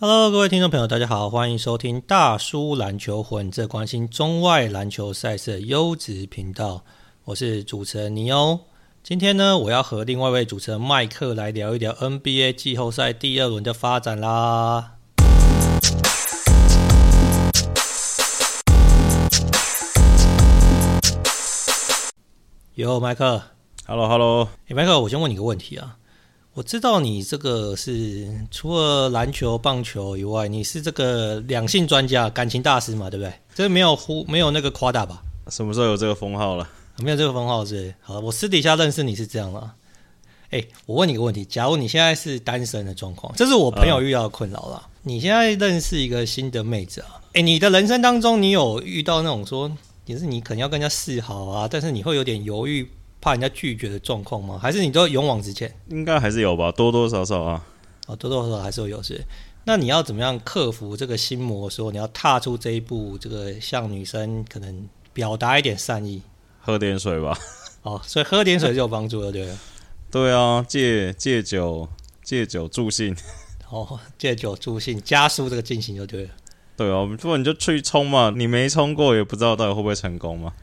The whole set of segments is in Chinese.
Hello，各位听众朋友，大家好，欢迎收听大叔篮球魂，这关心中外篮球赛事的优质频道。我是主持人尼欧。今天呢，我要和另外一位主持人麦克来聊一聊 NBA 季后赛第二轮的发展啦。哟，麦克，Hello，Hello，哎，麦克，我先问你个问题啊。我知道你这个是除了篮球、棒球以外，你是这个两性专家、感情大师嘛，对不对？这没有呼，没有那个夸大吧？什么时候有这个封号了？没有这个封号是？好，我私底下认识你是这样吗？哎，我问你个问题：假如你现在是单身的状况，这是我朋友遇到的困扰了。嗯、你现在认识一个新的妹子啊？哎，你的人生当中，你有遇到那种说，也是你可能要跟人家示好啊，但是你会有点犹豫。怕人家拒绝的状况吗？还是你都勇往直前？应该还是有吧，多多少少啊。哦，多多少少还是会有是。那你要怎么样克服这个心魔？说你要踏出这一步，这个向女生可能表达一点善意。喝点水吧。哦，所以喝点水就有帮助了，对不对？对啊，借借酒借酒助兴。哦，借酒助兴，加速这个进行就对了。对啊，不然你就去冲嘛，你没冲过也不知道到底会不会成功嘛。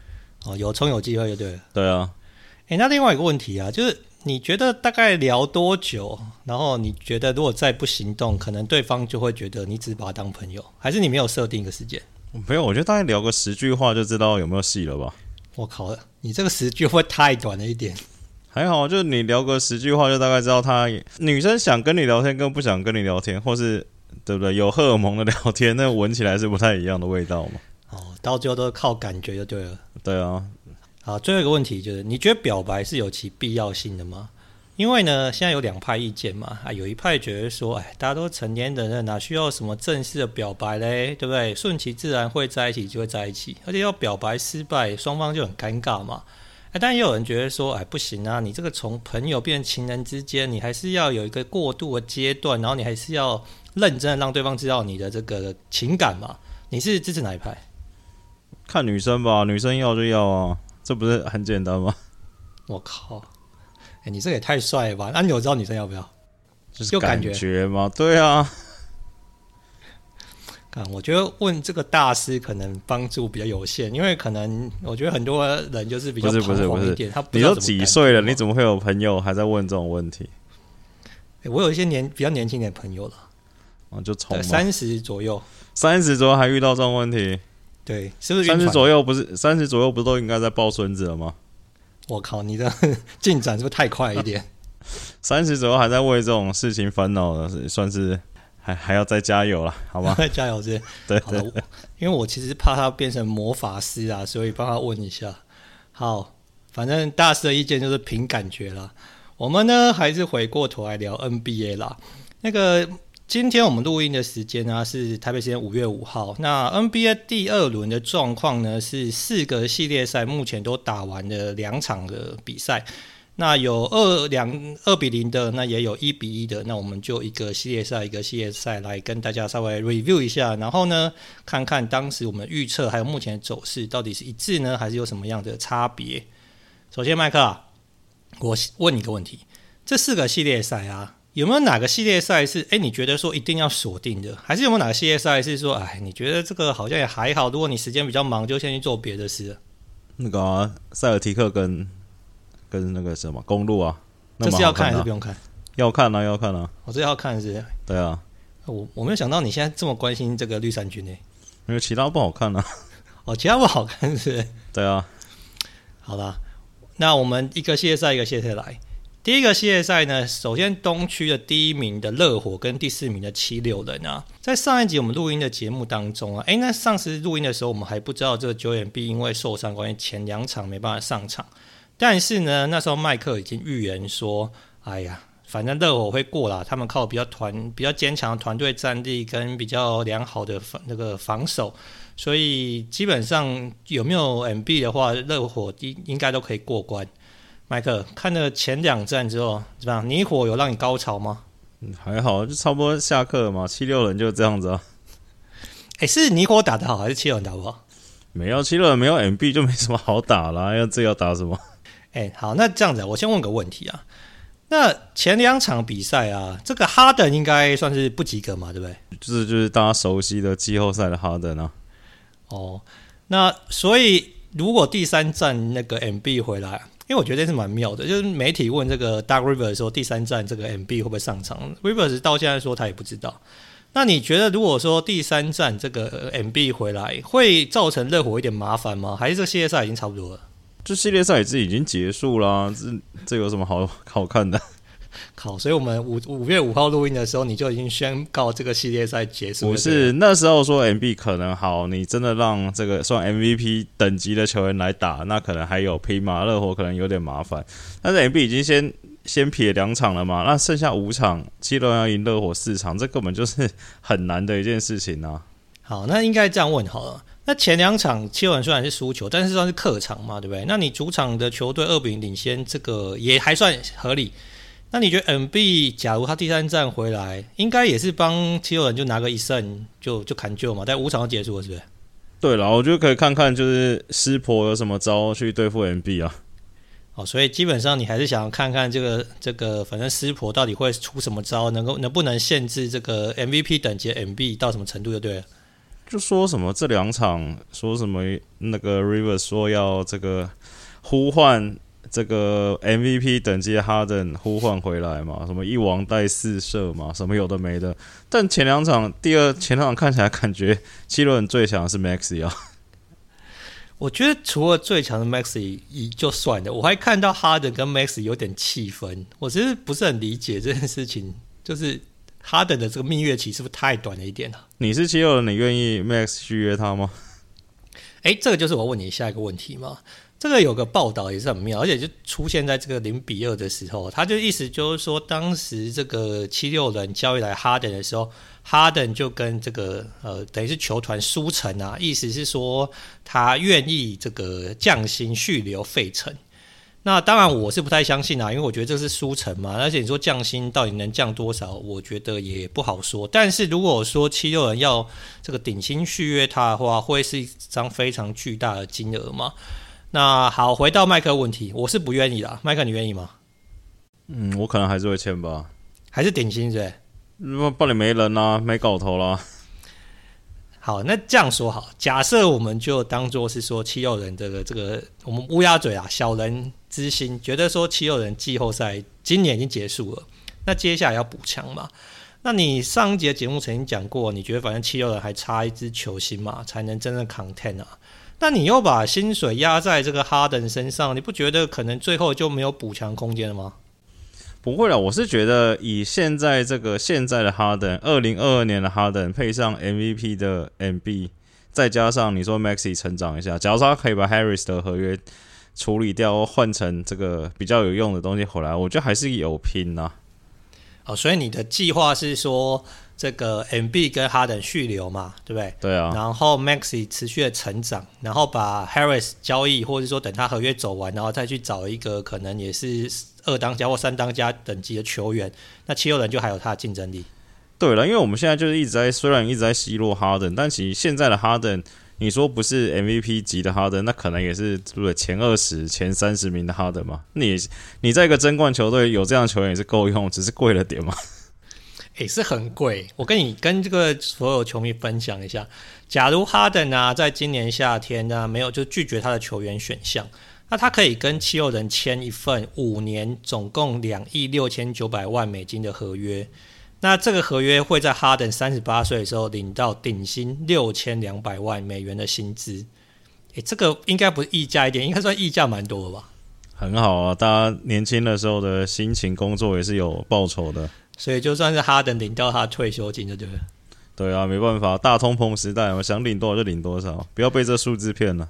哦，有冲有机会就对了。对啊。诶，那另外一个问题啊，就是你觉得大概聊多久？然后你觉得如果再不行动，可能对方就会觉得你只是把他当朋友，还是你没有设定一个时间？没有，我觉得大概聊个十句话就知道有没有戏了吧。我靠，你这个十句会太短了一点。还好，就是你聊个十句话就大概知道他女生想跟你聊天跟不想跟你聊天，或是对不对？有荷尔蒙的聊天，那闻起来是不太一样的味道嘛。哦，到最后都是靠感觉就对了。对啊。好，最后一个问题就是，你觉得表白是有其必要性的吗？因为呢，现在有两派意见嘛，啊，有一派觉得说，哎，大家都成年人了，哪需要什么正式的表白嘞？对不对？顺其自然会在一起就会在一起，而且要表白失败，双方就很尴尬嘛。哎，但也有人觉得说，哎，不行啊，你这个从朋友变成情人之间，你还是要有一个过渡的阶段，然后你还是要认真的让对方知道你的这个情感嘛。你是支持哪一派？看女生吧，女生要就要啊。这不是很简单吗？我靠！哎，你这个也太帅了吧！那你有知道女生要不要？就是感觉吗？对啊。看，我觉得问这个大师可能帮助比较有限，因为可能我觉得很多人就是比较彷徨一点。他你都几岁了？你怎么会有朋友还在问这种问题？我有一些年比较年轻的朋友了。啊，就从三十左右，三十左右还遇到这种问题。对，是不是三十左右？不是三十左右，不是都应该在抱孙子了吗？我靠，你的 进展是不是太快一点？三十左右还在为这种事情烦恼的，算是还还要再加油了，好吗？再 加油是？对，好的，因为我其实怕他变成魔法师啊，所以帮他问一下。好，反正大师的意见就是凭感觉啦。我们呢，还是回过头来聊 NBA 啦，那个。今天我们录音的时间呢，是台北时间五月五号。那 NBA 第二轮的状况呢，是四个系列赛目前都打完了两场的比赛。那有二两二比零的，那也有一比一的。那我们就一个系列赛一个系列赛来跟大家稍微 review 一下，然后呢，看看当时我们预测还有目前的走势到底是一致呢，还是有什么样的差别？首先，麦克，我问你个问题：这四个系列赛啊。有没有哪个系列赛是哎，你觉得说一定要锁定的？还是有没有哪个系列赛是说哎，你觉得这个好像也还好？如果你时间比较忙，就先去做别的事。那个、啊、塞尔提克跟跟那个什么公路啊，这是要看还是不用看？要看啊，要看啊！我这要看是。对啊，我我没有想到你现在这么关心这个绿衫军呢。因为其他不好看啊。哦，其他不好看是？对啊。好吧，那我们一个系列赛一个系列赛来。第一个系列赛呢，首先东区的第一名的热火跟第四名的七六人啊，在上一集我们录音的节目当中啊，诶，那上次录音的时候我们还不知道这个九眼 B 因为受伤关系前两场没办法上场，但是呢，那时候麦克已经预言说，哎呀，反正热火会过啦，他们靠比较团比较坚强的团队战力跟比较良好的防那个防守，所以基本上有没有 MB 的话，热火应应该都可以过关。麦克看了前两站之后，怎么样？泥火有让你高潮吗？嗯，还好，就差不多下课了嘛。七六人就这样子啊。哎，是泥火打得好，还是七六人打不好？没有，七六人没有 MB 就没什么好打啦。要这要打什么？哎，好，那这样子，我先问个问题啊。那前两场比赛啊，这个哈登应该算是不及格嘛，对不对？就是就是大家熟悉的季后赛的哈登啊。哦，那所以如果第三站那个 MB 回来，因为我觉得这是蛮妙的，就是媒体问这个 Doc Rivers 说第三站这个 MB 会不会上场，Rivers 到现在说他也不知道。那你觉得如果说第三站这个 MB 回来，会造成热火一点麻烦吗？还是这系列赛已经差不多了？这系列赛也是已经结束啦，这这有什么好好看的？好，所以我们五五月五号录音的时候，你就已经宣告这个系列赛结束。不是那时候说 MB 可能好，你真的让这个算 MVP 等级的球员来打，那可能还有拼嘛，热火可能有点麻烦。但是 MB 已经先先撇两场了嘛，那剩下五场，七轮要赢热火四场，这根本就是 很难的一件事情啊。好，那应该这样问好了。那前两场七六人虽然是输球，但是算是客场嘛，对不对？那你主场的球队二比零领先，这个也还算合理。那你觉得 MB 假如他第三站回来，应该也是帮七六人就拿个一胜就就砍就嘛？但五场就结束了，是不是？对了，我觉得可以看看就是师婆有什么招去对付 MB 啊。哦，所以基本上你还是想要看看这个这个，反正师婆到底会出什么招，能够能不能限制这个 MVP 等级的 MB 到什么程度就对了。就说什么这两场说什么那个 Rivers 说要这个呼唤这个 MVP 等级的哈登呼唤回来嘛？什么一王带四射嘛？什么有的没的。但前两场第二前两场看起来感觉七轮最强的是 Maxey 啊。我觉得除了最强的 Maxey 就算了，我还看到哈登跟 Maxey 有点气氛。我其实不是很理解这件事情，就是。哈登的这个蜜月期是不是太短了一点啊？你是七六人，你愿意 Max 续约他吗？哎，这个就是我问你下一个问题嘛。这个有个报道也是很妙，而且就出现在这个零比二的时候，他就意思就是说，当时这个七六人交易来哈登的时候，哈登就跟这个呃，等于是球团输成啊，意思是说他愿意这个降薪续留费城。那当然我是不太相信啊，因为我觉得这是输成嘛，而且你说降薪到底能降多少，我觉得也不好说。但是如果说七六人要这个顶薪续约他的话，会是一张非常巨大的金额嘛？那好，回到麦克问题，我是不愿意啦。麦克，你愿意吗？嗯，我可能还是会签吧，还是顶薪是不是？那帮你没人啦、啊，没搞头啦。好，那这样说好，假设我们就当做是说七六人这个这个我们乌鸦嘴啊，小人之心，觉得说七六人季后赛今年已经结束了，那接下来要补强嘛？那你上一节节目曾经讲过，你觉得反正七六人还差一支球星嘛，才能真正 content 啊？那你又把薪水压在这个哈登身上，你不觉得可能最后就没有补强空间了吗？不会了，我是觉得以现在这个现在的哈登，二零二二年的哈登配上 MVP 的 MB，再加上你说 Maxey 成长一下，假如说他可以把 Harris 的合约处理掉，换成这个比较有用的东西回来，我觉得还是有拼呐、啊。哦，所以你的计划是说这个 MB 跟哈登续留嘛，对不对？对啊。然后 Maxey 持续的成长，然后把 Harris 交易，或者说等他合约走完，然后再去找一个可能也是。二当家或三当家等级的球员，那七六人就还有他的竞争力。对了，因为我们现在就是一直在，虽然一直在奚落哈登，但其实现在的哈登，你说不是 MVP 级的哈登，那可能也是对不对？前二十、前三十名的哈登嘛。你你在一个争冠球队有这样的球员也是够用，只是贵了点嘛。也、是很贵。我跟你跟这个所有球迷分享一下，假如哈登啊，在今年夏天呢、没有就拒绝他的球员选项。那他可以跟七六人签一份五年总共两亿六千九百万美金的合约，那这个合约会在哈登三十八岁的时候领到顶薪六千两百万美元的薪资。诶，这个应该不是溢价一点，应该算溢价蛮多的吧？很好啊，大家年轻的时候的辛勤工作也是有报酬的。所以就算是哈登领到他退休金就对了。对啊，没办法，大通膨时代，我想领多少就领多少，不要被这数字骗了。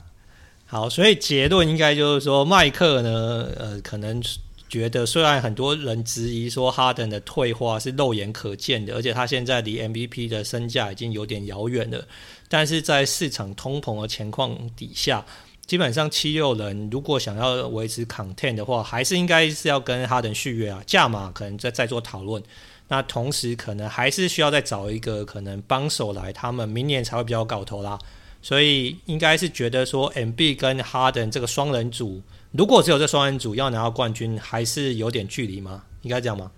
好，所以结论应该就是说，麦克呢，呃，可能觉得虽然很多人质疑说哈登的退化是肉眼可见的，而且他现在离 MVP 的身价已经有点遥远了，但是在市场通膨的情况底下，基本上七六人如果想要维持 content 的话，还是应该是要跟哈登续约啊，价码可能在再做讨论。那同时可能还是需要再找一个可能帮手来，他们明年才会比较搞头啦。所以应该是觉得说，MB 跟哈登这个双人组，如果只有这双人组要拿到冠军，还是有点距离吗？应该这样吗？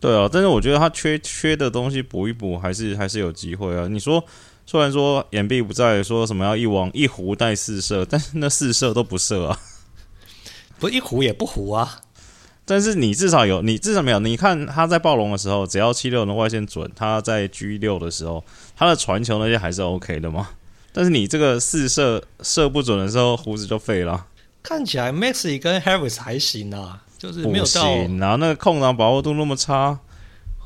对啊，但是我觉得他缺缺的东西补一补，还是还是有机会啊。你说，虽然说掩毕不在，说什么要一王一胡带四射，但是那四射都不射啊，不一胡也不胡啊。但是你至少有，你至少没有。你看他在暴龙的时候，只要七六人的外线准；他在 G 六的时候，他的传球那些还是 OK 的嘛。但是你这个四射射不准的时候，胡子就废了。看起来 Maxey 跟 Harris 还行啊，就是没有到。不行啊，那个空档把握度那么差。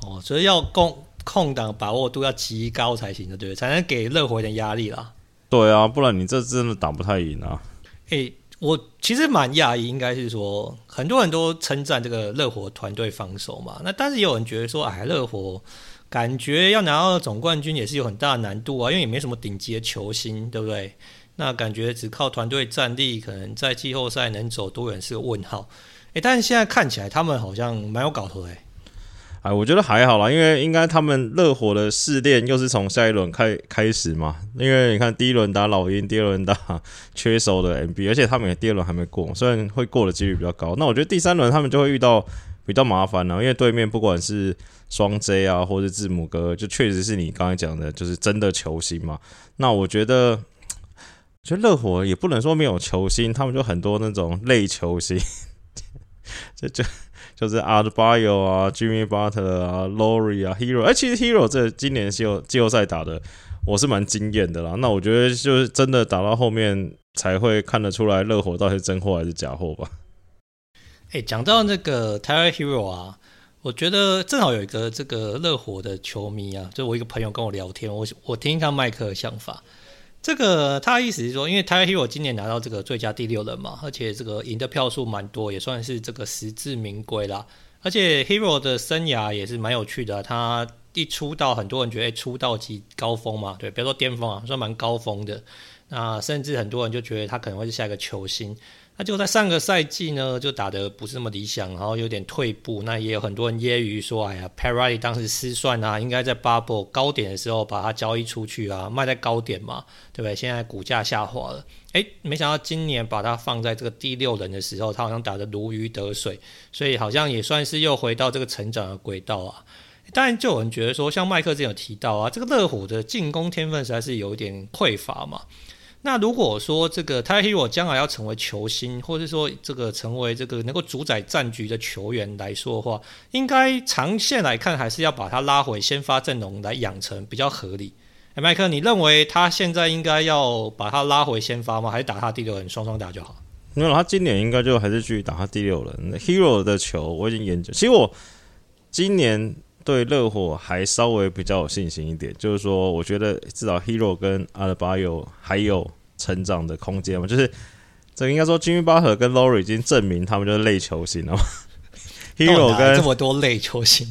哦，所以要空空档把握度要极高才行的，对不对，才能给热火一点压力啦。对啊，不然你这真的打不太赢啊。诶、欸。我其实蛮讶异，应该是说很多人都称赞这个热火团队防守嘛。那但是也有人觉得说，哎，热火感觉要拿到总冠军也是有很大的难度啊，因为也没什么顶级的球星，对不对？那感觉只靠团队战力，可能在季后赛能走多远是个问号。诶，但是现在看起来他们好像蛮有搞头的。哎，我觉得还好啦，因为应该他们热火的试炼又是从下一轮开开始嘛。因为你看第一轮打老鹰，第二轮打 缺手的 MB，而且他们也第二轮还没过，虽然会过的几率比较高。那我觉得第三轮他们就会遇到比较麻烦了，因为对面不管是双 J 啊，或者字母哥，就确实是你刚才讲的，就是真的球星嘛。那我觉得，觉得热火也不能说没有球星，他们就很多那种类球星，就 就。就是 Adebayo 啊，Jimmy Butler 啊 l o r i 啊，Hero，哎、其实 Hero 这今年季后季后赛打的，我是蛮惊艳的啦。那我觉得就是真的打到后面才会看得出来热火到底是真货还是假货吧。哎、讲到那个 Tyler Hero 啊，我觉得正好有一个这个热火的球迷啊，就我一个朋友跟我聊天，我我听一下麦克的想法。这个他的意思是说，因为 t y r Hero 今年拿到这个最佳第六人嘛，而且这个赢的票数蛮多，也算是这个实至名归啦。而且 Hero 的生涯也是蛮有趣的，他一出道，很多人觉得出道即高峰嘛，对，比如说巅峰啊，算蛮高峰的。那甚至很多人就觉得他可能会是下一个球星。那就在上个赛季呢，就打得不是那么理想，然后有点退步。那也有很多人揶揄说：“哎呀，Pat Riley 当时失算啊，应该在 Bubble 高点的时候把它交易出去啊，卖在高点嘛，对不对？现在股价下滑了，哎，没想到今年把它放在这个第六人的时候，他好像打得如鱼得水，所以好像也算是又回到这个成长的轨道啊。当然，就有人觉得说，像麦克之前有提到啊，这个热火的进攻天分实在是有点匮乏嘛。”那如果说这个 Tyler Herro 将来要成为球星，或者说这个成为这个能够主宰战局的球员来说的话，应该长线来看还是要把他拉回先发阵容来养成比较合理。哎，麦克，你认为他现在应该要把他拉回先发吗？还是打他第六人双双打就好？没有，他今年应该就还是继续打他第六人。Hero 的球我已经研究，其实我今年对热火还稍微比较有信心一点，就是说我觉得至少 Herro 跟 Adebayo 还有。成长的空间嘛，就是这个应该说，Jimmy Butler 跟 Laurie 已经证明他们就是类球星了嘛。Herro 跟这么多类球星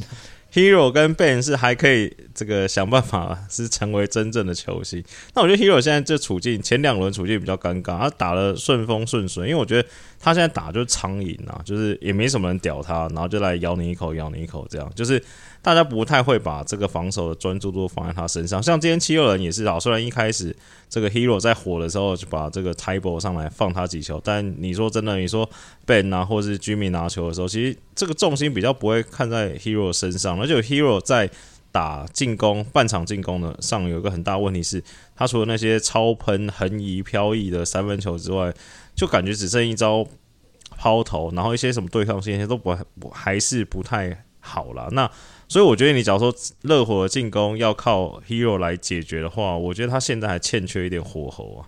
，Herro 跟 Ben 是还可以这个想办法是成为真正的球星。那我觉得 Herro 现在这处境，前两轮处境比较尴尬，他打得顺风顺水，因为我觉得他现在打就是苍蝇啊，就是也没什么人屌他，然后就来咬你一口，咬你一口这样，就是。大家不太会把这个防守的专注度放在他身上，像今天七六人也是啊。虽然一开始这个 Hero 在火的时候就把这个 Table 上来放他几球，但你说真的，你说 Ben 啊，或是 Jimmy 拿球的时候，其实这个重心比较不会看在 Hero 身上。而且 Herro 在打进攻半场进攻的上有一个很大问题是，他除了那些超喷、横移、飘逸的三分球之外，就感觉只剩一招抛投，然后一些什么对抗性都不还是不太好了。那所以我觉得，你假如说热火的进攻要靠 Herro 来解决的话，我觉得他现在还欠缺一点火候啊。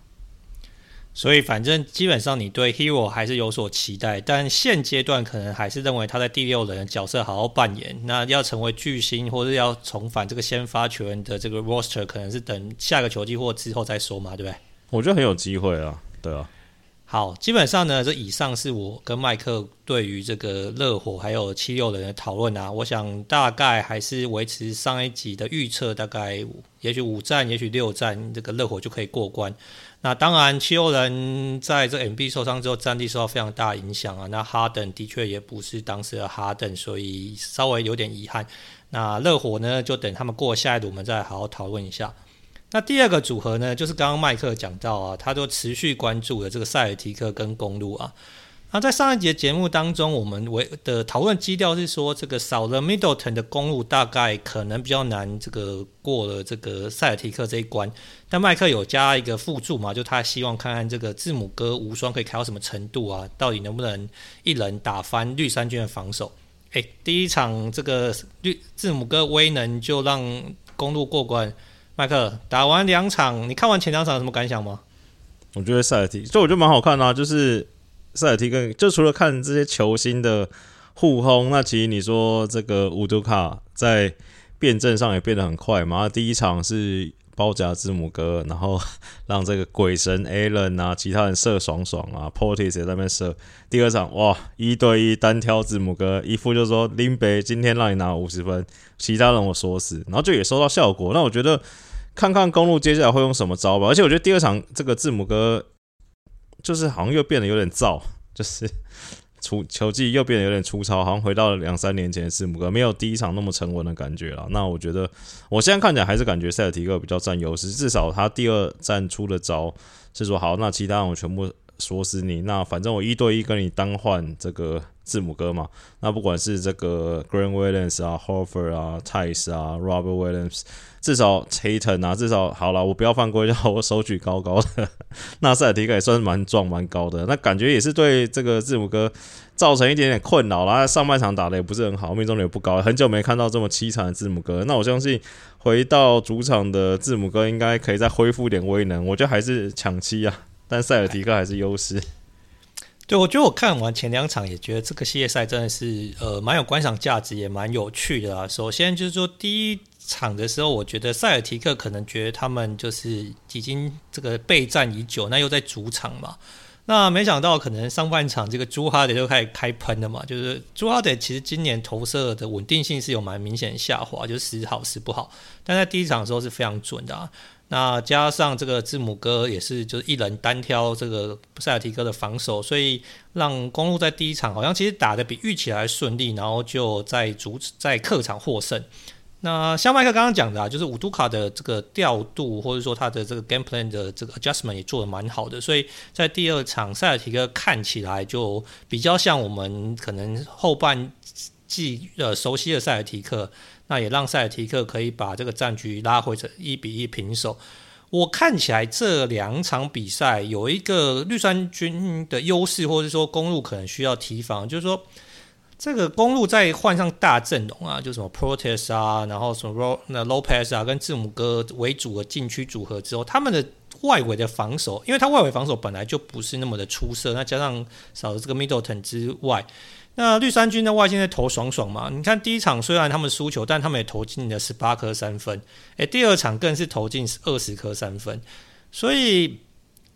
所以反正基本上你对 Herro 还是有所期待，但现阶段可能还是认为他在第六人的角色好好扮演。那要成为巨星，或者要重返这个先发球员的这个 roster，可能是等下个球季或之后再说嘛，对不对？我觉得很有机会啊，对啊。好，基本上呢，这以上是我跟麦克对于这个热火还有七六人的讨论啊。我想大概还是维持上一集的预测，大概也许五战，也许六战，这个热火就可以过关。那当然，七六人在这 MB 受伤之后，战力受到非常大影响啊。那哈登的确也不是当时的哈登，所以稍微有点遗憾。那热火呢，就等他们过下一轮，我们再好好讨论一下。那第二个组合呢，就是刚刚麦克讲到啊，他都持续关注的这个塞尔提克跟公路啊。那在上一节节目当中，我们为的讨论基调是说，这个少了 Middleton 的公路，大概可能比较难这个过了这个塞尔提克这一关。但麦克有加一个附注嘛，就他希望看看这个字母哥无双可以开到什么程度啊，到底能不能一人打翻绿衫军的防守？诶，第一场这个绿字母哥威能就让公路过关。麦克打完两场，你看完前两场有什么感想吗？我觉得塞尔提，就我觉得蛮好看的啊，就是。塞尔提跟就除了看这些球星的互轰，那其实你说这个乌杜卡在辩证上也变得很快嘛。第一场是包夹字母哥，然后 让这个鬼神 Allen 啊，其他人射爽爽啊，Portis 也在那边射。第二场哇，一对一单挑字母哥，一副就说林北今天让你拿五十分，其他人我说死，然后就也收到效果。那我觉得看看公路接下来会用什么招吧。而且我觉得第二场这个字母哥。就是好像又变得有点燥，就是出球技又变得有点粗糙，好像回到了两三年前的字母哥，没有第一场那么沉稳的感觉了。那我觉得我现在看起来还是感觉塞尔提克比较占优势，至少他第二战出的招是说好，那其他人我全部锁死你，那反正我一对一跟你单换这个字母哥嘛。那不管是这个 Green Williams 啊、Horford 啊、Tice 啊、Robert Williams。至少 Tatum 啊，至少好了，我不要犯规，叫我手举高高的。那塞尔提克也算是蛮壮蛮高的，那感觉也是对这个字母哥造成一点点困扰啦。上半场打的也不是很好，命中率也不高，很久没看到这么凄惨的字母哥。那我相信回到主场的字母哥应该可以再恢复点威能。我觉得还是抢七啊，但塞尔提克还是优势。对，我觉得我看完前两场也觉得这个系列赛真的是呃蛮有观赏价值，也蛮有趣的啊。首先就是说第一。场的时候，我觉得塞尔提克可能觉得他们就是已经这个备战已久，那又在主场嘛，那没想到可能上半场这个朱哈德就开始开喷了嘛，就是朱哈德其实今年投射的稳定性是有蛮明显下滑，就是时好时不好，但在第一场的时候是非常准的啊。那加上这个字母哥也是就是一人单挑这个塞尔提克的防守，所以让公鹿在第一场好像其实打得比预期还顺利，然后就在主在客场获胜。那像麦克刚刚讲的啊，就是五杜卡的这个调度，或者说他的这个 game plan 的这个 adjustment 也做得蛮好的，所以在第二场塞尔提克看起来就比较像我们可能后半既呃熟悉的塞尔提克，那也让塞尔提克可以把这个战局拉回成一比一平手。我看起来这两场比赛有一个绿衫军的优势，或者说公路可能需要提防，就是说。这个公路再换上大阵容啊，就什么 Protest 啊，然后什么那 Lopez 啊，跟字母哥为主的禁区组合之后，他们的外围的防守，因为他外围防守本来就不是那么的出色，那加上少了这个 Middleton 之外，那绿衫军的外线在投爽爽嘛。你看第一场虽然他们输球，但他们也投进了十八颗三分，诶，第二场更是投进二十颗三分，所以。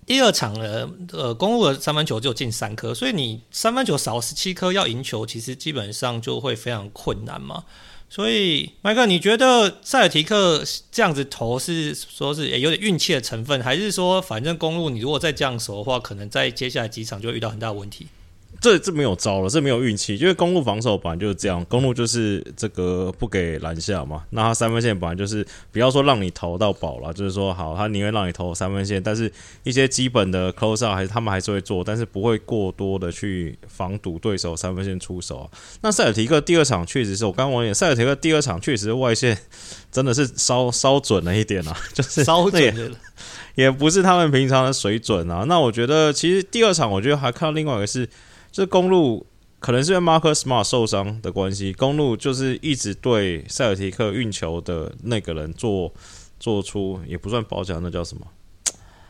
第二场呢，呃，公路的三分球只有进三颗，所以你三分球少十七颗要赢球，其实基本上就会非常困难嘛。所以，麦克，你觉得塞尔提克这样子投是说是也有点运气的成分，还是说反正公路你如果再这样守的话，可能在接下来几场就会遇到很大的问题？这这没有招了，这没有运气，因为公路防守本来就是这样，公路就是这个不给篮下嘛。那他三分线本来就是不要说让你投到保了，就是说好，他宁愿让你投三分线，但是一些基本的 close out 还是他们还是会做，但是不会过多的去防堵对手三分线出手啊。那塞尔提克第二场确实是我刚刚忘记，塞尔提克第二场确实外线真的是稍稍准了一点啊，就是稍准也，也不是他们平常的水准啊。那我觉得其实第二场我觉得还看到另外一个是。这公路可能是因为 Marcus Smart 受伤的关系，公路就是一直对塞尔提克运球的那个人做做出也不算包夹，那叫什么？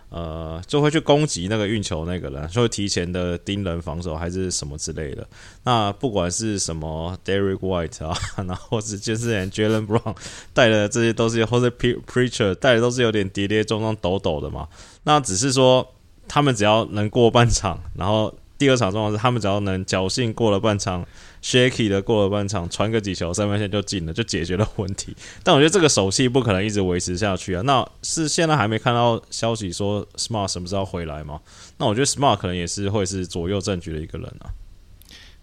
呃，就会去攻击那个运球那个人，就会提前的盯人防守还是什么之类的。那不管是什么 Derek White 啊，然后是就是连 Jalen Brown 带的这些都是，或者 Preacher 带的都是有点跌跌撞撞、抖抖的嘛。那只是说他们只要能过半场，然后。第二场状况是，他们只要能侥幸过了半场，shaky 的过了半场，传个几球，三分线就进了，就解决了问题。但我觉得这个手气不可能一直维持下去啊。那是现在还没看到消息说 Smart 什么时候回来吗？那我觉得 Smart 可能也是会是左右战局的一个人啊。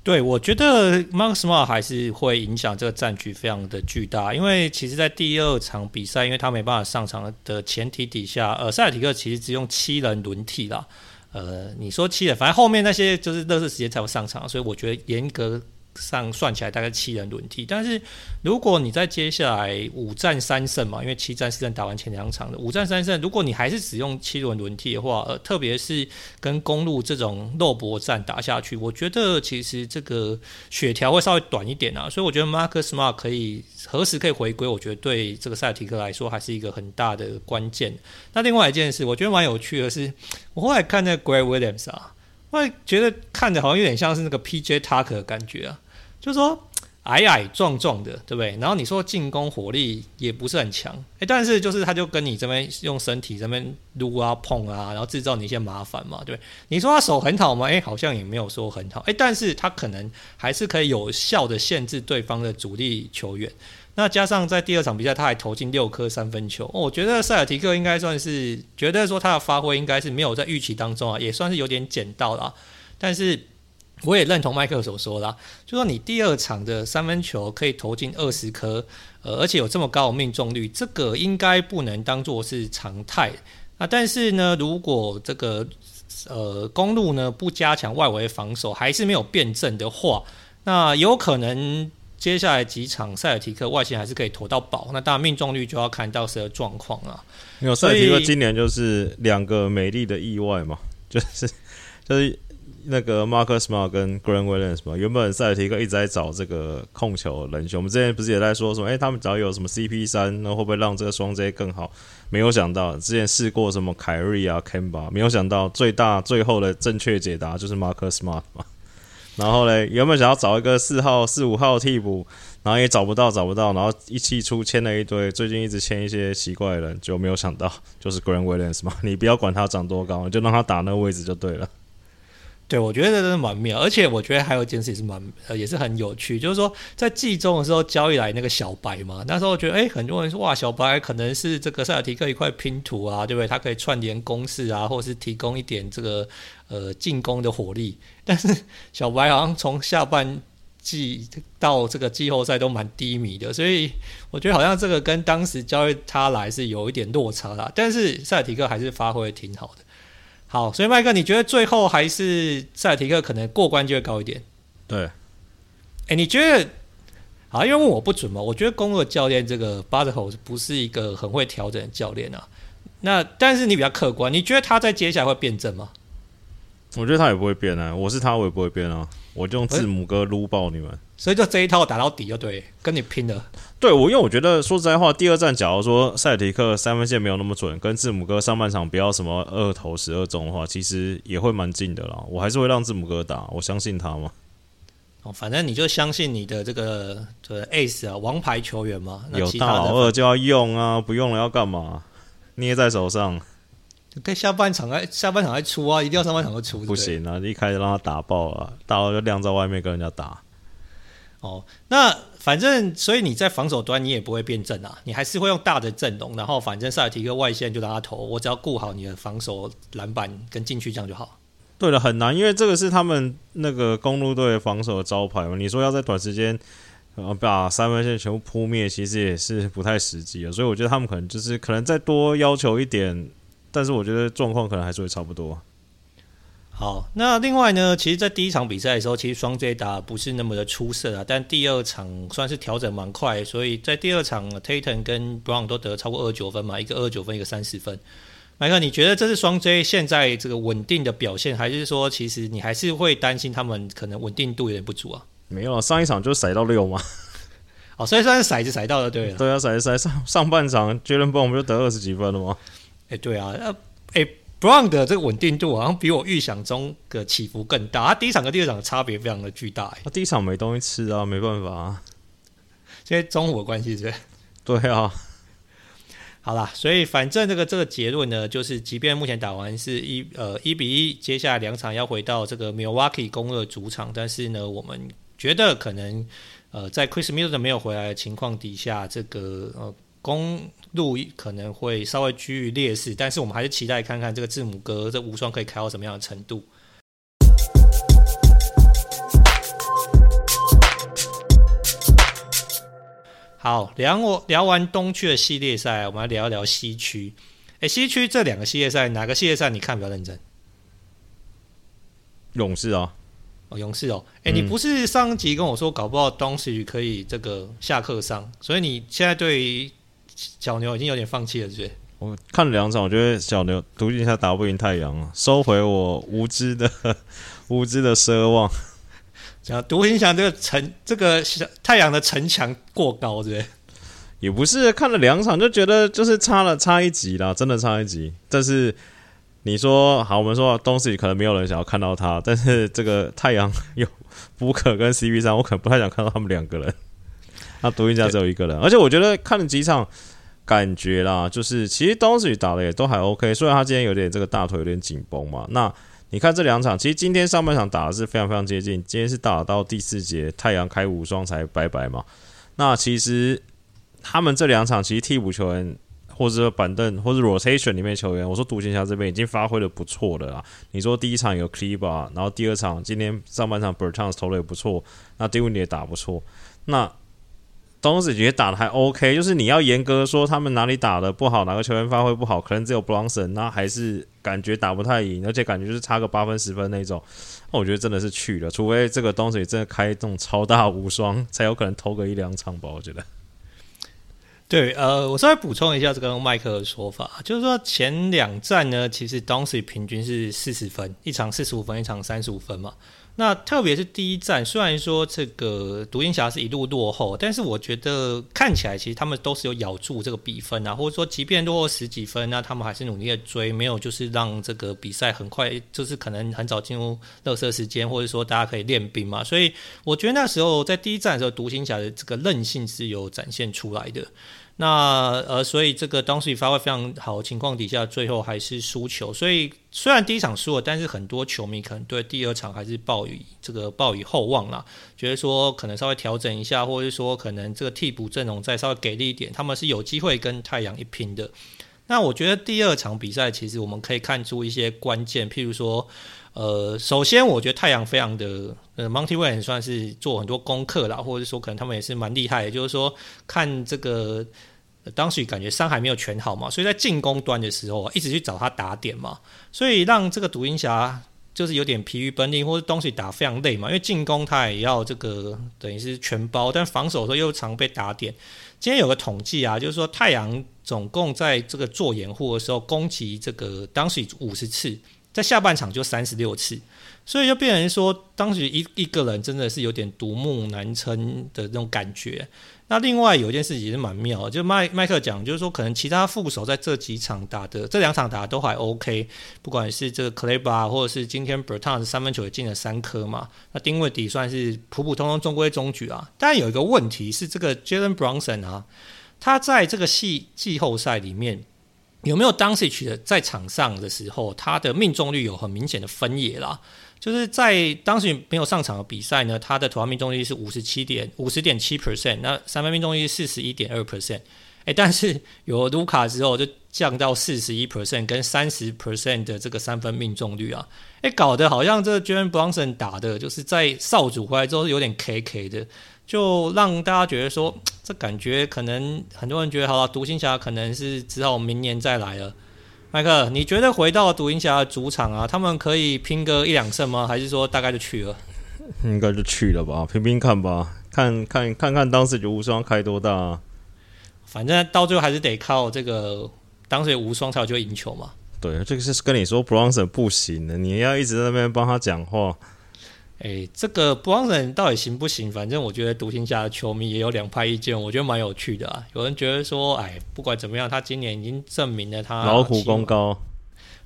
对，我觉得 Mark Smart 还是会影响这个战局非常的巨大，因为其实，在第二场比赛，因为他没办法上场的前提底下，呃，塞尔提克其实只用七人轮替啦。呃，你说七人，反正后面那些就是乐视时间才会上场，所以我觉得严格上算起来大概七人轮替。但是如果你在接下来五战三胜嘛，因为七战四胜打完前两场的五战三胜，如果你还是使用七轮轮替的话，呃，特别是跟公路这种肉搏战打下去，我觉得其实这个血条会稍微短一点啊。所以我觉得 Marcus Smart 可以何时可以回归，我觉得对这个赛提克来说还是一个很大的关键。那另外一件事，我觉得蛮有趣的是。我后来看那个 Greg Williams 啊，我觉得看着好像有点像是那个 PJ Tucker 的感觉啊，就说矮矮壮壮的，对不对？然后你说进攻火力也不是很强，诶，但是就是他就跟你这边用身体这边撸啊碰啊，然后制造你一些麻烦嘛，对不对？你说他手很好吗？诶，好像也没有说很好，诶，但是他可能还是可以有效的限制对方的主力球员。那加上在第二场比赛，他还投进六颗三分球，我觉得塞尔提克应该算是觉得说他的发挥应该是没有在预期当中啊，也算是有点捡到了。但是我也认同麦克所说啦，就说你第二场的三分球可以投进二十颗，呃，而且有这么高的命中率，这个应该不能当做是常态啊。但是呢，如果这个呃公路呢不加强外围防守，还是没有变阵的话，那有可能。接下来几场塞尔提克外线还是可以投到饱，那当然命中率就要看到时的状况了。没有塞尔提克今年就是两个美丽的意外嘛，就是就是那个 Marcus Smart 跟 Grant Williams 嘛。原本塞尔提克一直在找这个控球人选，我们之前不是也在说说，哎、他们只要有什么 CP 三，那会不会让这个双 J 更好？没有想到之前试过什么凯瑞啊、Kemba，没有想到最大最后的正确解答就是 Marcus Smart 嘛。然后嘞，原本想要找一个四号、四五号替补，然后也找不到，找不到，然后一气出签了一堆，最近一直签一些奇怪的人，就没有想到就是 Grant Williams 嘛。你不要管他长多高，就让他打那个位置就对了。对，我觉得这真的蛮妙，而且我觉得还有一件事也是蛮呃，也是很有趣，就是说在季中的时候交易来那个小白嘛，那时候我觉得哎，很多人说哇，小白可能是这个塞尔提克一块拼图啊，对不对？他可以串联攻势啊，或是提供一点这个呃进攻的火力。但是小白好像从下半季到这个季后赛都蛮低迷的，所以我觉得好像这个跟当时交易他来是有一点落差啦。但是塞尔提克还是发挥的挺好的。好，所以麦克，你觉得最后还是塞尔提克可能过关就会高一点？对。哎，你觉得？好，因为问我不准嘛。我觉得公鹿教练这个巴特侯不是一个很会调整的教练啊。那但是你比较客观，你觉得他在接下来会变阵吗？我觉得他也不会变啊。我是他，我也不会变啊。我就用字母哥撸爆你们。所以就这一套打到底就对，跟你拼了。对，我因为我觉得说实在话，第二站假如说塞尔提克三分线没有那么准，跟字母哥上半场不要什么二投十二中的话，其实也会蛮近的啦。我还是会让字母哥打，我相信他嘛。哦，反正你就相信你的这个这个 ace 啊，王牌球员嘛。有大老二就要用啊，不用了要干嘛？捏在手上。可以下半场还下半场还出啊，一定要上半场就出。不行啊，一开始让他打爆了，大佬就晾在外面跟人家打。哦，那反正所以你在防守端你也不会变阵啊，你还是会用大的阵容，然后反正塞尔提克外线就让他投，我只要顾好你的防守篮板跟禁区这样就好。对了，很难，因为这个是他们那个公路队防守的招牌嘛。你说要在短时间把三分线全部扑灭，其实也是不太实际的。所以我觉得他们可能就是可能再多要求一点，但是我觉得状况可能还是会差不多。好，那另外呢，其实，在第一场比赛的时候，其实双 J 打不是那么的出色啊。但第二场算是调整蛮快，所以在第二场 t a t o n 跟 Brown 都得超过二十九分嘛，一个二十九分，一个三十分。麦克，你觉得这是双 J 现在这个稳定的表现，还是说其实你还是会担心他们可能稳定度有点不足啊？没有，上一场就甩到六嘛。哦，所以算是骰子骰到了，对了。对啊，骰子骰上上半场，Jaylen Brown 不就得二十几分了吗？哎、欸，对啊，呃，哎、欸。Brown 的这个稳定度好像比我预想中的起伏更大，他第一场跟第二场的差别非常的巨大。他第一场没东西吃啊，没办法啊，因为中午的关系是，是。对啊，好啦，所以反正这个这个结论呢，就是即便目前打完是一呃一比一，接下来两场要回到这个 Milwaukee 公鹿主场，但是呢，我们觉得可能呃在 Chris Middleton 没有回来的情况底下，这个呃。公路可能会稍微居于劣势，但是我们还是期待看看这个字母哥这无双可以开到什么样的程度。好，聊我聊完东区的系列赛，我们来聊一聊西区。诶，西区这两个系列赛，哪个系列赛你看比较认真？勇士啊，哦，勇士哦，哎、你不是上集跟我说搞不好东西可以这个下课上，所以你现在对小牛已经有点放弃了，是不是？我看了两场，我觉得小牛独行侠打不赢太阳啊，收回我无知的 无知的奢望。讲独行侠这个城，这个太阳的城墙过高，对不对？也不是，看了两场就觉得就是差了差一级啦，真的差一级。但是你说好，我们说东西可能没有人想要看到他，但是这个太阳有 布克跟 CP 三我可能不太想看到他们两个人。那独行侠只有一个人，而且我觉得看了几场，感觉啦，就是其实东西打的也都还 OK，虽然他今天有点这个大腿有点紧绷嘛。那你看这两场，其实今天上半场打的是非常非常接近，今天是打到第四节，太阳开五双才拜拜嘛。那其实。他们这两场其实替补球员，或者说板凳，或者 rotation 里面球员，我说独行侠这边已经发挥的不错的啦。你说第一场有 Kleber，然后第二场今天上半场 Bertans 投的也不错，那 d u n 也打不错，那东西也打的还 OK。就是你要严格说他们哪里打的不好，哪个球员发挥不好，可能只有 Bronson，那还是感觉打不太赢，而且感觉就是差个八分十分那种。那我觉得真的是去了，除非这个东西真的开这种超大无双，才有可能投个一两场吧，我觉得。对，呃，我稍微补充一下这个麦克的说法，就是说前两站呢，其实当时平均是四十分，一场四十五分，一场三十五分嘛。那特别是第一站，虽然说这个独行侠是一路落后，但是我觉得看起来其实他们都是有咬住这个比分啊，或者说即便落后十几分，那他们还是努力的追，没有就是让这个比赛很快就是可能很早进入垃圾时间，或者说大家可以练兵嘛。所以我觉得那时候在第一站的时候，独行侠的这个韧性是有展现出来的。那呃，所以这个当时发挥非常好的情况底下，最后还是输球。所以虽然第一场输了，但是很多球迷可能对第二场还是抱以这个抱以厚望啦，觉得说可能稍微调整一下，或者是说可能这个替补阵容再稍微给力一点，他们是有机会跟太阳一拼的。那我觉得第二场比赛其实我们可以看出一些关键，譬如说，呃，首先我觉得太阳非常的呃，Monty Williams 算是做很多功课啦，或者说可能他们也是蛮厉害也，就是说看这个。当时感觉伤还没有全好嘛，所以在进攻端的时候啊一直去找他打点嘛，所以让这个独行侠就是有点疲于奔命，或者东西打非常累嘛，因为进攻他也要这个等于是全包，但防守的时候又常被打点。今天有个统计啊，就是说太阳总共在这个做掩护的时候攻击这个当时五十次，在下半场就三十六次，所以就变成说当时一一个人真的是有点独木难撑的那种感觉。那另外有一件事情是蛮妙的，就麦麦克讲，就是说可能其他副手在这几场打的这两场打的都还 OK，不管是这个 Kleber 或者是今天 Bertans 三分球也进了三颗嘛，那丁威迪算是普普通通中规中矩啊。但有一个问题是这个 Jalen Brunson 啊，他在这个系季后赛里面有没有当时取得在场上的时候，他的命中率有很明显的分野啦。就是在当时没有上场的比赛呢，他的投篮命中率是五十七点五十点七 percent，那三分命中率四十一点二 percent，哎，但是有了卢卡之后就降到四十一 percent 跟三十 percent 的这个三分命中率啊，哎，搞得好像这个 Jalen Brunson 打的就是在少主回来之后是有点 K K 的，就让大家觉得说这感觉可能很多人觉得好了，独行侠可能是只好明年再来了。麦克，你觉得回到独行侠的主场啊，他们可以拼个一两胜吗？还是说大概就去了？应该就去了吧，拼拼看吧，看看看看当时就无双开多大啊。反正到最后还是得靠这个当时有无双才有机会赢球嘛。对，这个是跟你说 Bronson 不行的，你要一直在那边帮他讲话。哎，这个布朗森到底行不行？反正我觉得独行侠的球迷也有两派意见，我觉得蛮有趣的啊。有人觉得说，哎，不管怎么样，他今年已经证明了他老虎功高，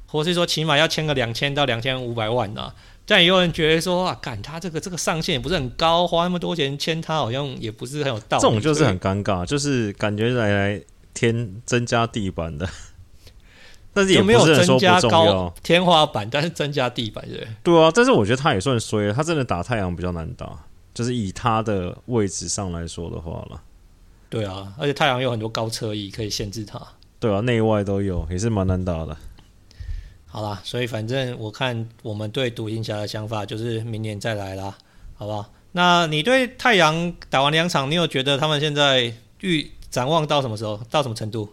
或是说起码要签个两千到两千五百万啊。但也有人觉得说，啊，干他这个这个上限也不是很高，花那么多钱签他，好像也不是很有道理。这种就是很尴尬，就是感觉来来添增加地板的。但是也没有增加高天花板，但是增加地板，对对啊。但是我觉得他也算衰了，他真的打太阳比较难打，就是以他的位置上来说的话了。对啊，而且太阳有很多高车椅可以限制他。对啊，内外都有，也是蛮难打的。好啦，所以反正我看我们对独行侠的想法就是明年再来啦，好不好？那你对太阳打完两场，你有觉得他们现在预展望到什么时候，到什么程度？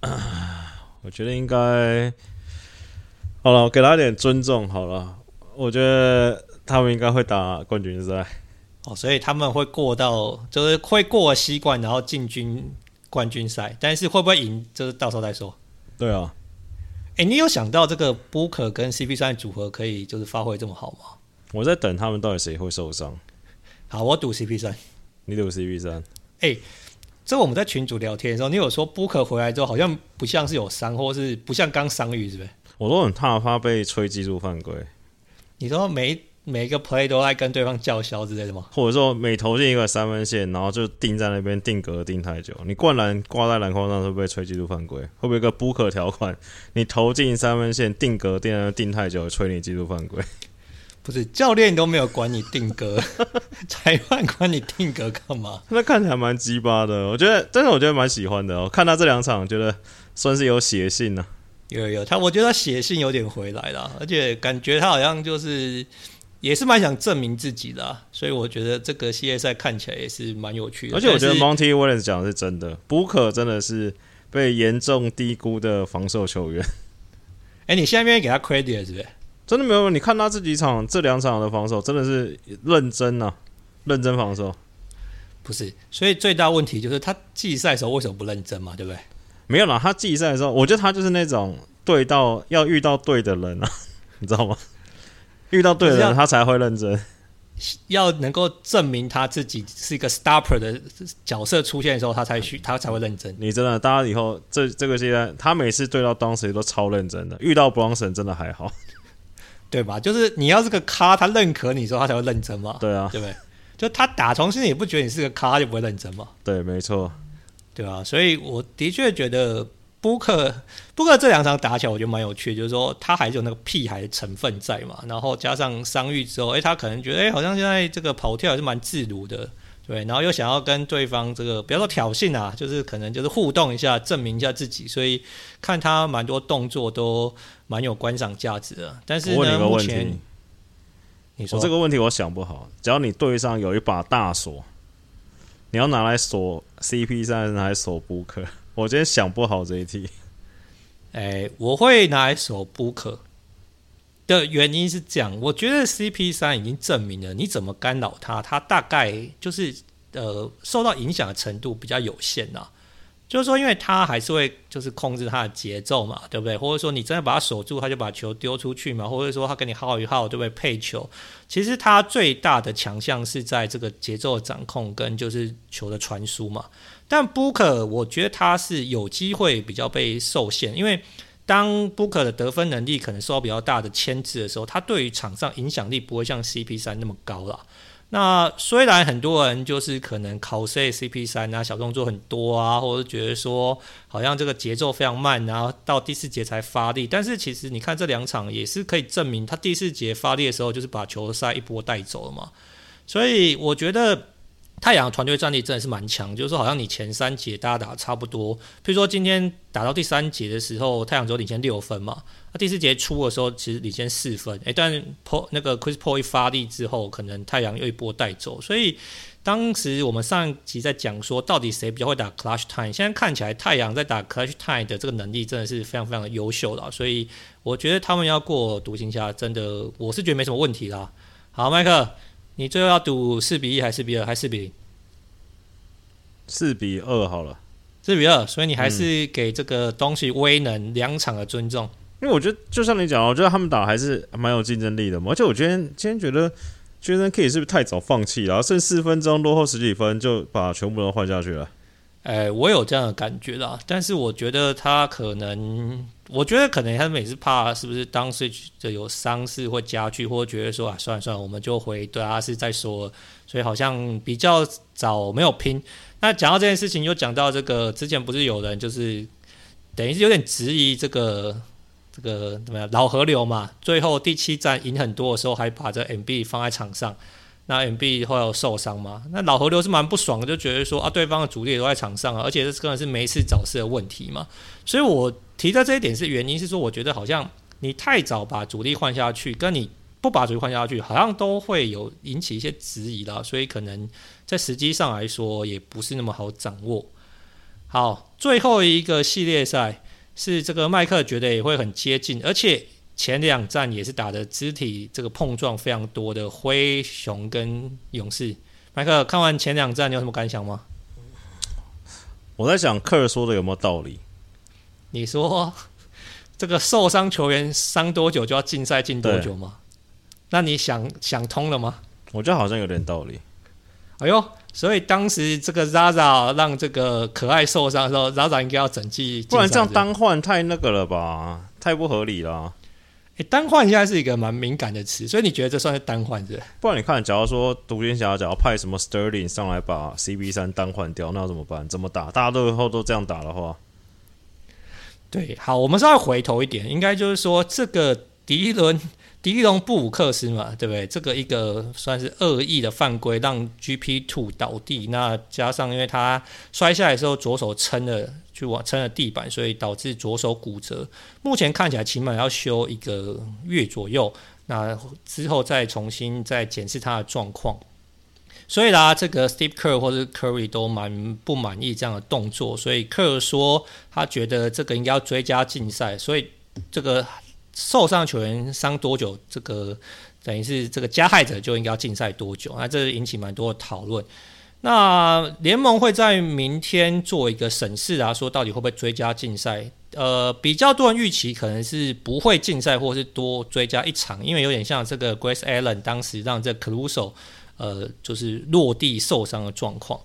啊，我觉得应该好了，给他一点尊重好了。我觉得他们应该会打冠军赛。哦，所以他们会过到，就是会过西冠，然后进军冠军赛。但是会不会赢，就是到时候再说。对啊。哎，你有想到这个 Booker 跟 CP3 组合可以就是发挥这么好吗？我在等他们到底谁会受伤。好，我赌 CP 三。你赌 CP 三哎，这我们在群组聊天的时候，你有说 Booker 回来之后好像不像是有伤，或是不像刚伤愈，是不是？我都很怕他被吹技术犯规。你说每每一个 play 都在跟对方叫嚣之类的吗？或者说每投进一个三分线，然后就定在那边定格定太久，你灌篮挂在篮筐上会不会吹技术犯规？会不会有个 Booker 条款？你投进三分线定格定定太久，吹你技术犯规？不是教练都没有管你定格，裁判管你定格干嘛？那看起来蛮鸡巴的，我觉得真的我觉得蛮喜欢的哦。看他这两场，觉得算是有血性呢、啊。有有他，我觉得他血性有点回来了，而且感觉他好像就是也是蛮想证明自己的，所以我觉得这个系列赛看起来也是蛮有趣的。而且我觉得 Monty Williams 讲的是真的，Booker 真的是被严重低估的防守球员。哎、欸，你现在愿意给他 credit 是不是？真的没有，你看他这几场这两场的防守真的是认真啊，认真防守。不是，所以最大问题就是他季赛的时候为什么不认真嘛，对不对？没有啦，他季赛的时候，我觉得他就是那种对到要遇到对的人啊，你知道吗？遇到对的人，他才会认真。要能够证明他自己是一个 stopper 的角色出现的时候，他才需，他才会认真。你真的，大家以后这这个阶段，他每次对到当时都超认真的，遇到 Bronson 真的还好，对吧？就是你要是个咖，他认可你之后，他才会认真嘛。对啊，对不对？就他打从心里也不觉得你是个咖，他就不会认真嘛。对，没错。对啊，所以我的确觉得布克布克这两场打起来，我觉得蛮有趣的，就是说他还是有那个屁孩的成分在嘛，然后加上伤愈之后，哎，他可能觉得，哎，好像现在这个跑跳还是蛮自如的，对，然后又想要跟对方这个不要说挑衅啊，就是可能就是互动一下，证明一下自己，所以看他蛮多动作都蛮有观赏价值的。但是呢，目前你说我这个问题我想不好，只要你队上有一把大锁。你要拿来锁 CP 三还是锁 Booker？我今天想不好这一题。哎、欸，我会拿来锁 Booker 的原因是这样，我觉得 CP 三已经证明了，你怎么干扰他，他大概就是呃受到影响的程度比较有限呐、啊。就是说，因为他还是会就是控制他的节奏嘛，对不对？或者说你真的把他锁住，他就把球丢出去嘛，或者说他跟你耗一耗，对不对？配球，其实他最大的强项是在这个节奏的掌控跟就是球的传输嘛。但 Booker 我觉得他是有机会比较被受限，因为当 Booker 的得分能力可能受到比较大的牵制的时候，他对于场上影响力不会像 CP3 那么高了。那虽然很多人就是可能考 C CP 三啊，小动作很多啊，或者觉得说好像这个节奏非常慢，然后到第四节才发力，但是其实你看这两场也是可以证明，他第四节发力的时候就是把球赛一波带走了嘛，所以我觉得。太阳团队战力真的是蛮强，就是说好像你前三节大家打差不多，譬如说今天打到第三节的时候，太阳只有领先六分嘛，那第四节初的时候其实领先四分，诶，但 Po 那个 Chris Paul 一发力之后，可能太阳又一波带走，所以当时我们上一集在讲说到底谁比较会打 Clutch Time，现在看起来太阳在打 Clutch Time 的这个能力真的是非常非常的优秀了，所以我觉得他们要过独行侠，真的我是觉得没什么问题啦。好，麦克。你最后要赌四比一还是四比二还是四比零？四比二好了，四比二，所以你还是给这个东西威能两场的尊重。因为我觉得，就像你讲，我觉得他们打还是蛮有竞争力的嘛。而且我今天今天觉得，Jason Kidd 是不是太早放弃了？然后剩四分钟落后十几分就把全部都换下去了？哎、我有这样的感觉啦。但是我觉得他可能。我觉得可能他们也是怕是不是当时就有伤势会加剧，或觉得说啊，算了算了，我们就回对阿斯再说，所以好像比较早没有拼。那讲到这件事情，又讲到这个之前不是有人就是等于是有点质疑这个这个怎么样老河流嘛？最后第七战赢很多的时候，还把这 MB 放在场上。那 MB 后来有受伤嘛？那老河流是蛮不爽的，就觉得说啊，对方的主力也都在场上啊，而且这可能是没事找事的问题嘛。所以我提的这一点是原因是说，我觉得好像你太早把主力换下去，跟你不把主力换下去，好像都会有引起一些质疑啦。所以可能在时机上来说，也不是那么好掌握。好，最后一个系列赛是这个麦克觉得也会很接近，而且。前两站也是打的肢体这个碰撞非常多的灰熊跟勇士。麦克看完前两站，你有什么感想吗？我在想，克尔说的有没有道理？你说这个受伤球员伤多久就要禁赛禁多久吗？那你想想通了吗？我觉得好像有点道理。哎呦，所以当时这个 Zaza 让这个可爱受伤的时候，Zaza 应该要整季，不然这样单换太那个了吧？太不合理了。哎，单换现在是一个蛮敏感的词，所以你觉得这算是单换是？不然你看，假如说独行侠假如派什么 Sterling 上来把 CB 三单换掉，那要怎么办？怎么打？大家都以后都这样打的话，对，好，我们稍微回头一点，应该就是说这个迪伦。迪隆布鲁克斯嘛，对不对？这个一个算是恶意的犯规，让 GP Two 倒地。那加上因为他摔下来的时候左手撑了，就往撑了地板，所以导致左手骨折。目前看起来起码要休一个月左右。那之后再重新再检视他的状况。所以啦，这个 Steve Kerr 或者 Curry 都蛮不满意这样的动作。所以 Kerr 说他觉得这个应该要追加竞赛。所以这个。受伤球员伤多久，这个等于是这个加害者就应该要禁赛多久？那这引起蛮多的讨论。那联盟会在明天做一个审视啊，说到底会不会追加禁赛？呃，比较多人预期可能是不会禁赛，或是多追加一场，因为有点像这个 Grace Allen 当时让这 Caruso 呃就是落地受伤的状况。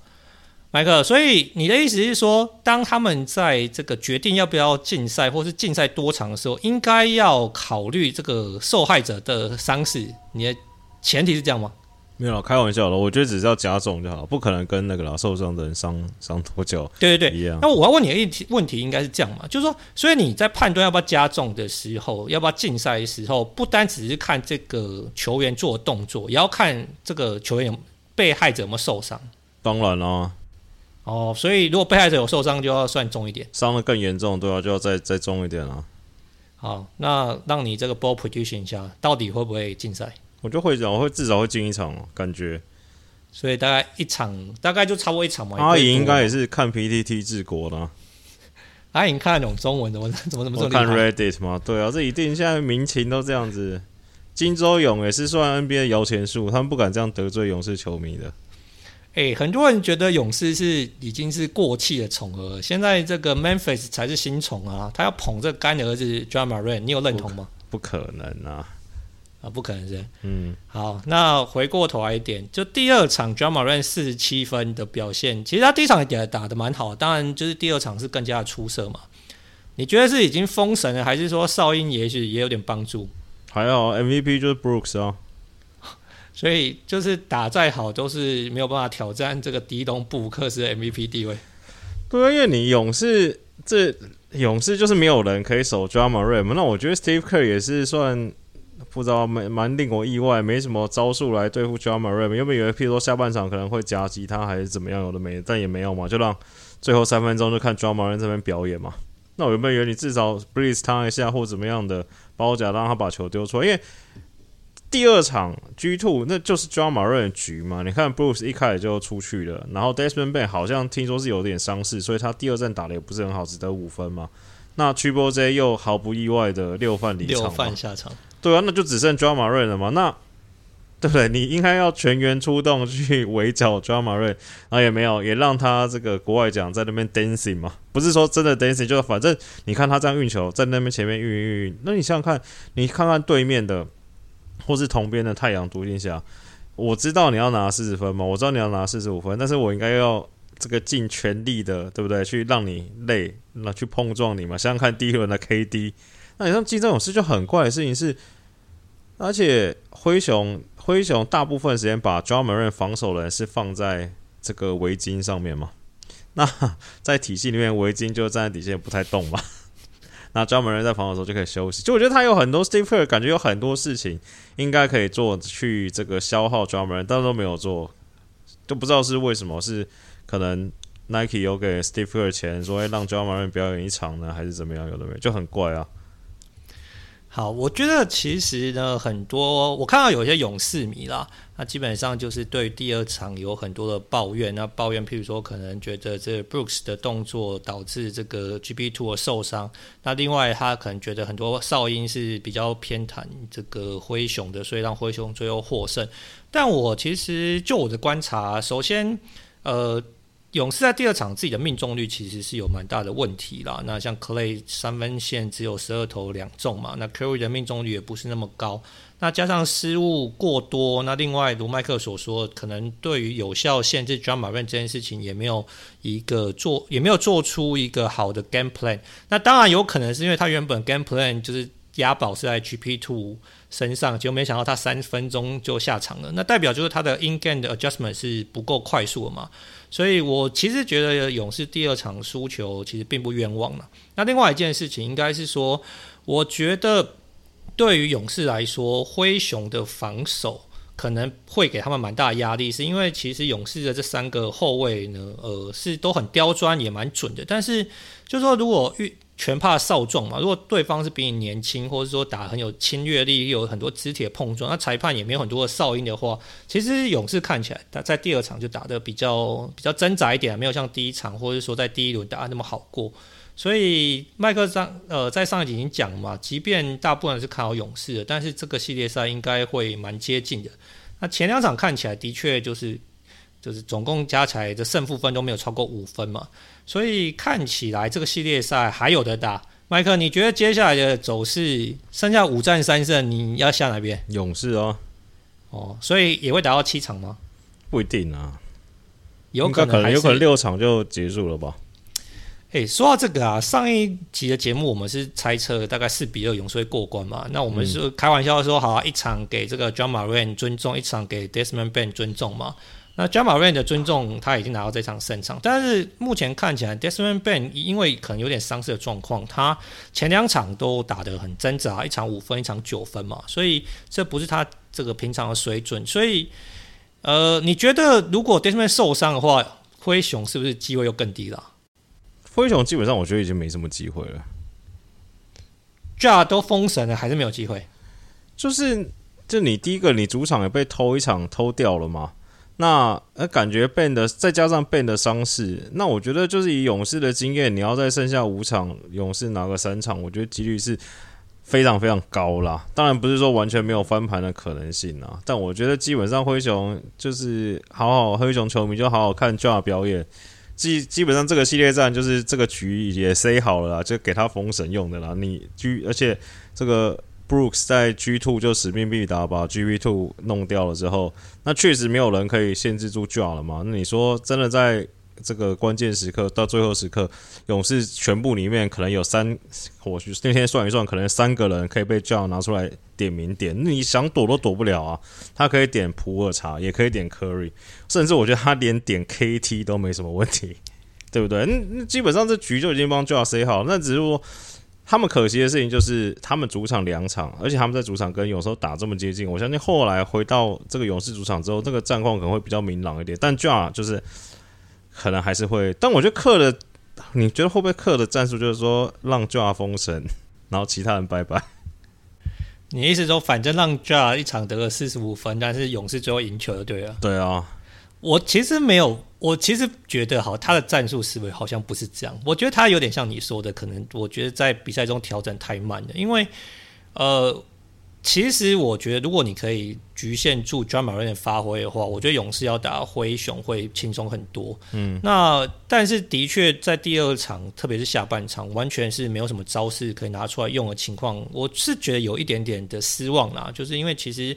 麦克，所以你的意思是说，当他们在这个决定要不要禁赛，或是禁赛多长的时候，应该要考虑这个受害者的伤势？你的前提是这样吗？没有，开玩笑的。我觉得只是要加重就好，不可能跟那个啦受伤的人伤伤多久。对对对，一样。那我要问你的问题，问题应该是这样嘛？就是说，所以你在判断要不要加重的时候，要不要禁赛的时候，不单只是看这个球员做的动作，也要看这个球员被害者有没有受伤。当然了。哦，所以如果被害者有受伤，就要算重一点；伤的更严重，对啊，就要再再重一点了。好，那让你这个 ball prediction 一下，到底会不会禁赛？我就会讲，我会至少会进一场，感觉。所以大概一场，大概就差不多一场嘛。阿颖应该也是看 PTT 治国的。阿颖看得懂中文的，我怎么怎么说？看 Reddit 吗，对啊，这一定现在民情都这样子。金州勇也是算 NBA 摇钱树，他们不敢这样得罪勇士球迷的。哎、欸，很多人觉得勇士是已经是过气的宠儿，现在这个 Memphis 才是新宠啊！他要捧这个干儿子 Ja Morant，你有认同吗？不可，能啊！啊，不可能是。嗯，好，那回过头来一点，就第二场 Ja Morant 四十七分的表现，其实他第一场也打的蛮好，当然就是第二场是更加的出色嘛。你觉得是已经封神了，还是说哨音也许也有点帮助？还好，MVP 就是 Brooks 啊。所以就是打再好都是没有办法挑战这个迪隆布鲁克斯的 MVP 地位。对啊，因为你勇士这勇士就是没有人可以守 Ja Morant 嘛。那我觉得 Steve Kerr 也是算不知道蛮蛮令我意外，没什么招数来对付 Ja Morant。原本以为譬如说下半场可能会夹击他还是怎么样，有的没，但也没有嘛，就让最后三分钟就看 Ja Morant 这边表演嘛。那我原本以为你至少 Breeze 他一下或怎么样的包夹让他把球丢出来，因为。第二场 G Two 那就是 Ja Morant 的局嘛？你看 Bruce 一开始就出去了，然后 Desmond Bane 好像听说是有点伤势，所以他第二战打的也不是很好，只得五分嘛。那 Triple J 又毫不意外的六犯离场，六犯下场。对啊，那就只剩 Ja Morant 了嘛？那对不对？你应该要全员出动去围剿 Ja Morant，然后也没有，也让他这个国外奖在那边 dancing 嘛？不是说真的 dancing，就是反正你看他这样运球在那边前面运运运，那你想想看，你看看对面的。或是同边的太阳独行侠，我知道你要拿四十分嘛，我知道你要拿四十五分，但是我应该要这个尽全力的，对不对？去让你累，那去碰撞你嘛。想想看第一轮的 KD，那你像金州勇士就很怪的事情是，而且灰熊灰熊大部分时间把 Ja Morant 防守人是放在这个围巾上面嘛，那在体系里面围巾就站在底线不太动嘛。那专门人在防守的时候就可以休息，就我觉得他有很多 Steve Kerr 感觉有很多事情应该可以做去这个消耗 Ja Morant，但都没有做，都不知道是为什么，是可能 Nike 有给 Steve Kerr 钱说会让专门人表演一场呢，还是怎么样？有的没有，就很怪啊。好，我觉得其实呢，很多我看到有些勇士迷啦，那基本上就是对第二场有很多的抱怨。那抱怨，譬如说，可能觉得这 Brooks 的动作导致这个 GP2 的受伤。那另外，他可能觉得很多哨音是比较偏袒这个灰熊的，所以让灰熊最后获胜。但我其实就我的观察，首先，呃。勇士在第二场自己的命中率其实是有蛮大的问题啦。那像 Clay 三分线只有十二投两中嘛，那 Curry 的命中率也不是那么高。那加上失误过多，那另外如麦克所说，可能对于有效限制 Ja Morant 这件事情也没有一个做，也没有做出一个好的 game plan。那当然有可能是因为他原本 game plan 就是押宝是在 GP Two 身上，结果没想到他三分钟就下场了。那代表就是他的 in game 的 adjustment 是不够快速的嘛。所以我其实觉得勇士第二场输球其实并不冤枉嘛。那另外一件事情应该是说，我觉得对于勇士来说，灰熊的防守可能会给他们蛮大的压力，是因为其实勇士的这三个后卫呢，呃，是都很刁钻，也蛮准的。但是就说，如果遇全怕少壮嘛。如果对方是比你年轻，或者说打很有侵略力，有很多肢体的碰撞，那裁判也没有很多的哨音的话，其实勇士看起来他在第二场就打得比较比较挣扎一点，没有像第一场或者说在第一轮打那么好过。所以麦克上呃在上一集已经讲嘛，即便大部分是看好勇士的，但是这个系列赛应该会蛮接近的。那前两场看起来的确就是就是总共加起来的胜负分都没有超过五分嘛。所以看起来这个系列赛还有的打，麦克，你觉得接下来的走势剩下五战三胜，你要下哪边？勇士哦，哦，所以也会打到七场吗？不一定啊，有可能，可能有可能六场就结束了吧？诶、欸，说到这个啊，上一集的节目我们是猜测大概四比二勇士会过关嘛？那我们是开玩笑说，好啊，一场给这个 Ja Morant 尊重，一场给 Desmond Bane 尊重嘛？那 Ja Morant 的尊重，他已经拿到这场胜场，但是目前看起来，Desmond Bane 因为可能有点伤势的状况，他前两场都打得很挣扎，一场五分，一场九分嘛，所以这不是他这个平常的水准。所以，呃，你觉得如果 Desmond 受伤的话，灰熊是不是机会又更低了？灰熊基本上我觉得已经没什么机会了。Ja 都封神了，还是没有机会？就是，就你第一个，你主场也被偷一场偷掉了吗？那呃，感觉 Ben 的再加上 Ben 的伤势，那我觉得就是以勇士的经验，你要在剩下五场，勇士拿个三场，我觉得几率是非常非常高啦。当然不是说完全没有翻盘的可能性啊，但我觉得基本上灰熊就是好好灰熊球迷就好好看 Ja 表演。基基本上这个系列战就是这个局也塞好了啦，就给他封神用的啦。你局而且这个。Brooks 在 G Two 就使命必达，把 G V Two 弄掉了之后，那确实没有人可以限制住 Ja 了嘛？那你说真的，在这个关键时刻到最后时刻，勇士全部里面可能有三，或许那天算一算，可能三个人可以被 Ja 拿出来点名点，你想躲都躲不了啊！他可以点普尔查，也可以点 Curry，甚至我觉得他连点 KT 都没什么问题，对不对？那那基本上这局就已经帮 Ja 塞好，那只是说。他们可惜的事情就是，他们主场两场，而且他们在主场跟勇士打这么接近。我相信后来回到这个勇士主场之后，这个战况可能会比较明朗一点。但 Ja 就是可能还是会，但我觉得克的，你觉得会不会克的战术就是说让 Ja 封神，然后其他人拜拜？你意思说，反正让 Ja 一场得了四十五分，但是勇士最后赢球就对了。对啊。我其实没有，我其实觉得哈，他的战术思维好像不是这样。我觉得他有点像你说的，可能我觉得在比赛中调整太慢了。因为，呃，其实我觉得如果你可以局限住 Ja Morant 的发挥的话，我觉得勇士要打灰熊会轻松很多。嗯，那但是的确在第二场，特别是下半场，完全是没有什么招式可以拿出来用的情况，我是觉得有一点点的失望啦。就是因为其实，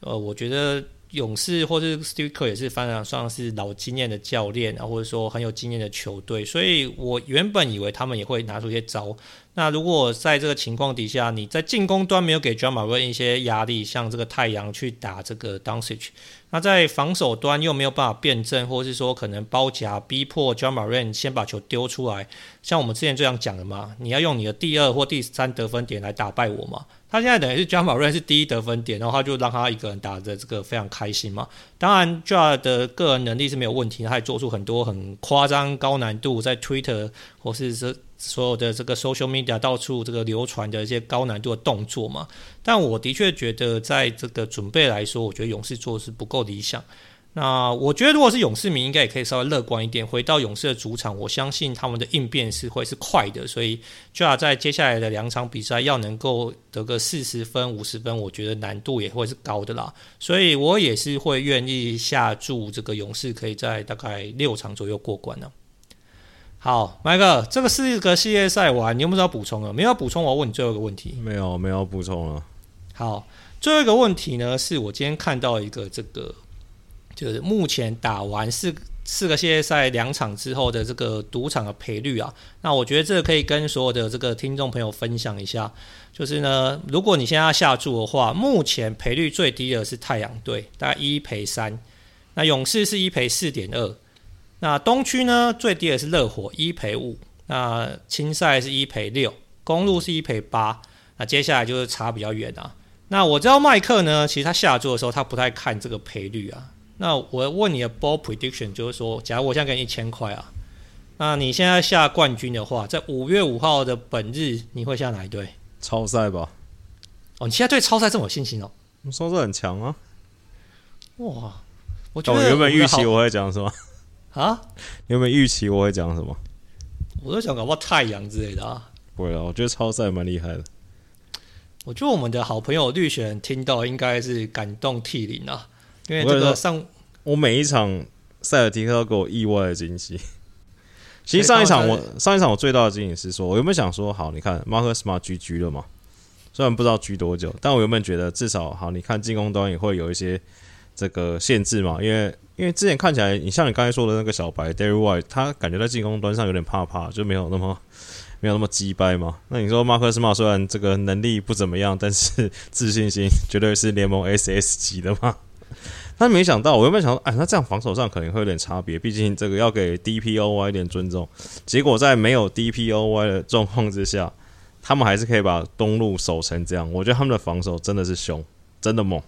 呃，我觉得。勇士或是 Steve Kerr 也是非常算是老经验的教练啊，或者说很有经验的球队，所以我原本以为他们也会拿出一些招。那如果在这个情况底下，你在进攻端没有给 Ja Morant 一些压力，像这个太阳去打这个 Doncic，那在防守端又没有办法辩证，或是说可能包夹逼迫 j a m a r a n 先把球丢出来，像我们之前这样讲的嘛，你要用你的第二或第三得分点来打败我嘛。他现在等于是 j a m a r a n 是第一得分点，然后他就让他一个人打的这个非常开心嘛。当然 Ja 的个人能力是没有问题，他还做出很多很夸张高难度在 Twitter 或是说所有的这个 Social Media 到处这个流传的一些高难度的动作嘛。但我的确觉得在这个准备来说，我觉得勇士做的是不够理想。那我觉得，如果是勇士迷，应该也可以稍微乐观一点。回到勇士的主场，我相信他们的应变是会是快的，所以就要在接下来的两场比赛要能够得个四十分、五十分，我觉得难度也会是高的啦。所以我也是会愿意下注这个勇士可以在大概六场左右过关呢。好，麦克，这个四个系列赛完，你有没有要补充啊？没有要补充，我要问你最后一个问题。没有，没有要补充了。好，最后一个问题呢，是我今天看到一个这个。就是目前打完四四个系列赛两场之后的这个赌场的赔率啊，那我觉得这个可以跟所有的这个听众朋友分享一下。就是呢，如果你现在要下注的话，目前赔率最低的是太阳队，大概一赔三；那勇士是一赔四点二；那东区呢最低的是热火一赔五；那青赛是一赔六；公路是一赔八。那接下来就是差比较远啊。那我知道麦克呢，其实他下注的时候他不太看这个赔率啊。那我问你的 ball prediction 就是说，假如我现在给你一千块啊，那你现在下冠军的话，在五月五号的本日，你会下哪一队？超赛吧。哦，你现在对超赛这么有信心哦？超赛很强啊。哇，我觉得我原本预期我会讲什么？啊？原本预期我会讲什么？我都想搞不好太阳之类的啊。不会啊，我觉得超赛蛮厉害的。我觉得我们的好朋友绿选听到应该是感动涕零啊。因为这个上我，我每一场塞尔提克都给我意外的惊喜。其实上一场我上一场我最大的惊喜是说，我原本想说，好，你看马克斯马居居了嘛？虽然不知道居多久，但我原本觉得至少好，你看进攻端也会有一些这个限制嘛。因为因为之前看起来，你像你刚才说的那个小白 Derrick White，他感觉在进攻端上有点怕怕，就没有那么没有那么鸡掰嘛。那你说马克斯马虽然这个能力不怎么样，但是 自信心绝对是联盟 SS 级的嘛。但没想到，我原本想说，哎，那这样防守上可能会有点差别，毕竟这个要给 DPOY 一点尊重。结果在没有 DPOY 的状况之下，他们还是可以把东路守成这样。我觉得他们的防守真的是凶，真的猛。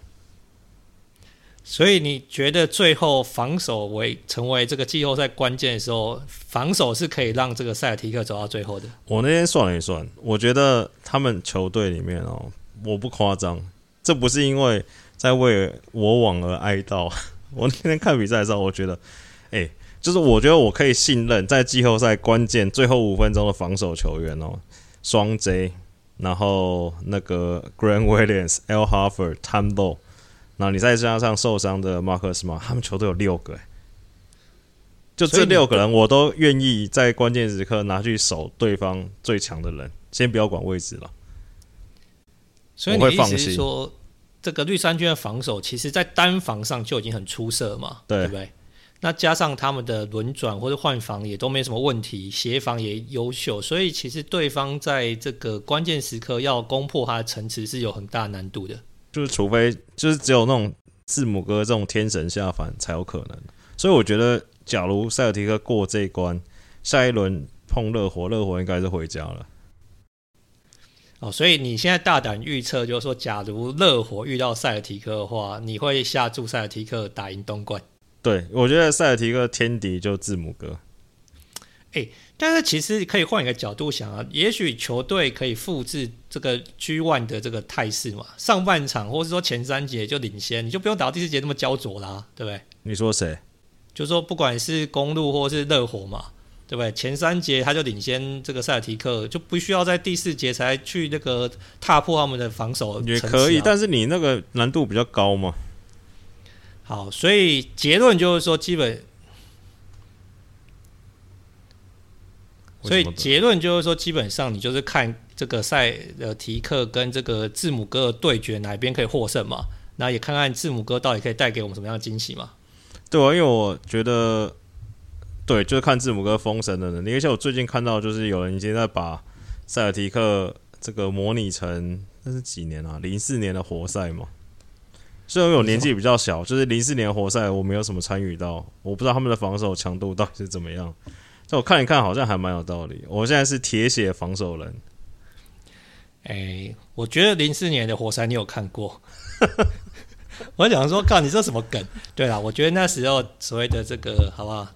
所以你觉得最后防守为成为这个季后赛关键的时候，防守是可以让这个塞尔提克走到最后的？我那天算了一算，我觉得他们球队里面哦，我不夸张，这不是因为。在为我网而哀悼。我那天看比赛的时候，我觉得，哎、就是我觉得我可以信任在季后赛关键最后五分钟的防守球员哦，双 J，然后那个 Grant Williams、Al Horford、Tom 后你再加上受伤的 Marcus Smart，他们球队有六个，就这六个人，我都愿意在关键时刻拿去守对方最强的人，先不要管位置了。所以你意思是说？这个绿衫军的防守，其实在单防上就已经很出色嘛，对，对不对？那加上他们的轮转或者换防也都没什么问题，协防也优秀，所以其实对方在这个关键时刻要攻破他的城池是有很大难度的。就是除非就是只有那种字母哥这种天神下凡才有可能。所以我觉得，假如塞尔提克过这一关，下一轮碰热火，热火应该是回家了。哦，所以你现在大胆预测，就是说，假如热火遇到塞尔提克的话，你会下注塞尔提克打赢东冠？对，我觉得塞尔提克天敌就字母哥。哎、欸，但是其实可以换一个角度想啊，也许球队可以复制这个 G One 的这个态势嘛，上半场或者说前三节就领先，你就不用打到第四节那么焦灼啦，对不对？你说谁？就说不管是公路或是热火嘛。对不对？前三节他就领先这个塞尔提克，就不需要在第四节才去那个踏破他们的防守、啊。也可以，但是你那个难度比较高嘛。好，所以结论就是说，基本，所以结论就是说，基本上你就是看这个赛呃提克跟这个字母哥的对决，哪边可以获胜嘛？那也看看字母哥到底可以带给我们什么样的惊喜嘛？对啊，因为我觉得。对，就是看字母哥封神的能力。而且我最近看到，就是有人已经在把塞尔提克这个模拟成那是几年啊？零四年的活塞嘛。虽然我年纪比较小，就是零四年活塞我没有什么参与到，我不知道他们的防守强度到底是怎么样。这我看一看，好像还蛮有道理。我现在是铁血防守人。哎、欸，我觉得零四年的火山你有看过？我想说，靠，你这什么梗？对啦，我觉得那时候所谓的这个，好不好？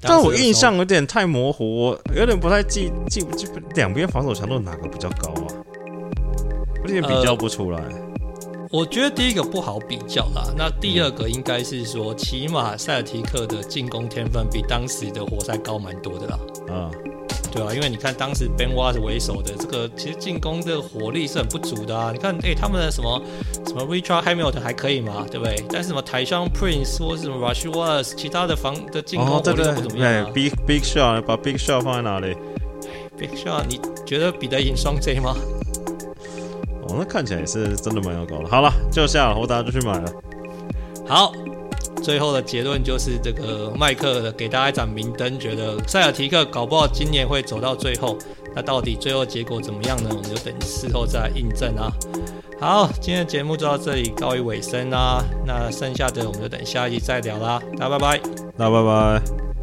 但我印象有点太模糊，我有点不太记记不记两边防守强度哪个比较高啊？有点比较不出来。呃我觉得第一个不好比较啦，那第二个应该是说，起码塞尔提克的进攻天分比当时的活塞高蛮多的啦。啊，对啊，因为你看当时 Ben Wallace 为首的这个，其实进攻的火力是很不足的啊。你看，哎、欸，他们的什么什么 Richard Hamilton 还可以嘛，对不对？但是什么 Tayshaun Prince 或是什么 Rasheed Wallace，其他的防的进攻火力都不怎么样、啊。哦、对，Big Big Shot 把 Big Shot 放在哪里？Big Shot，你觉得比得赢双 J 吗？哦，那看起来也是真的蛮有搞的。好了，就下了，我大家就去买了。好，最后的结论就是这个麦克的给大家一盏明灯，觉得塞尔提克搞不好今年会走到最后。那到底最后结果怎么样呢？我们就等事后再来印证啊。好，今天的节目就到这里告一尾声啦。那剩下的我们就等下一集再聊啦。大家拜拜，大家拜拜。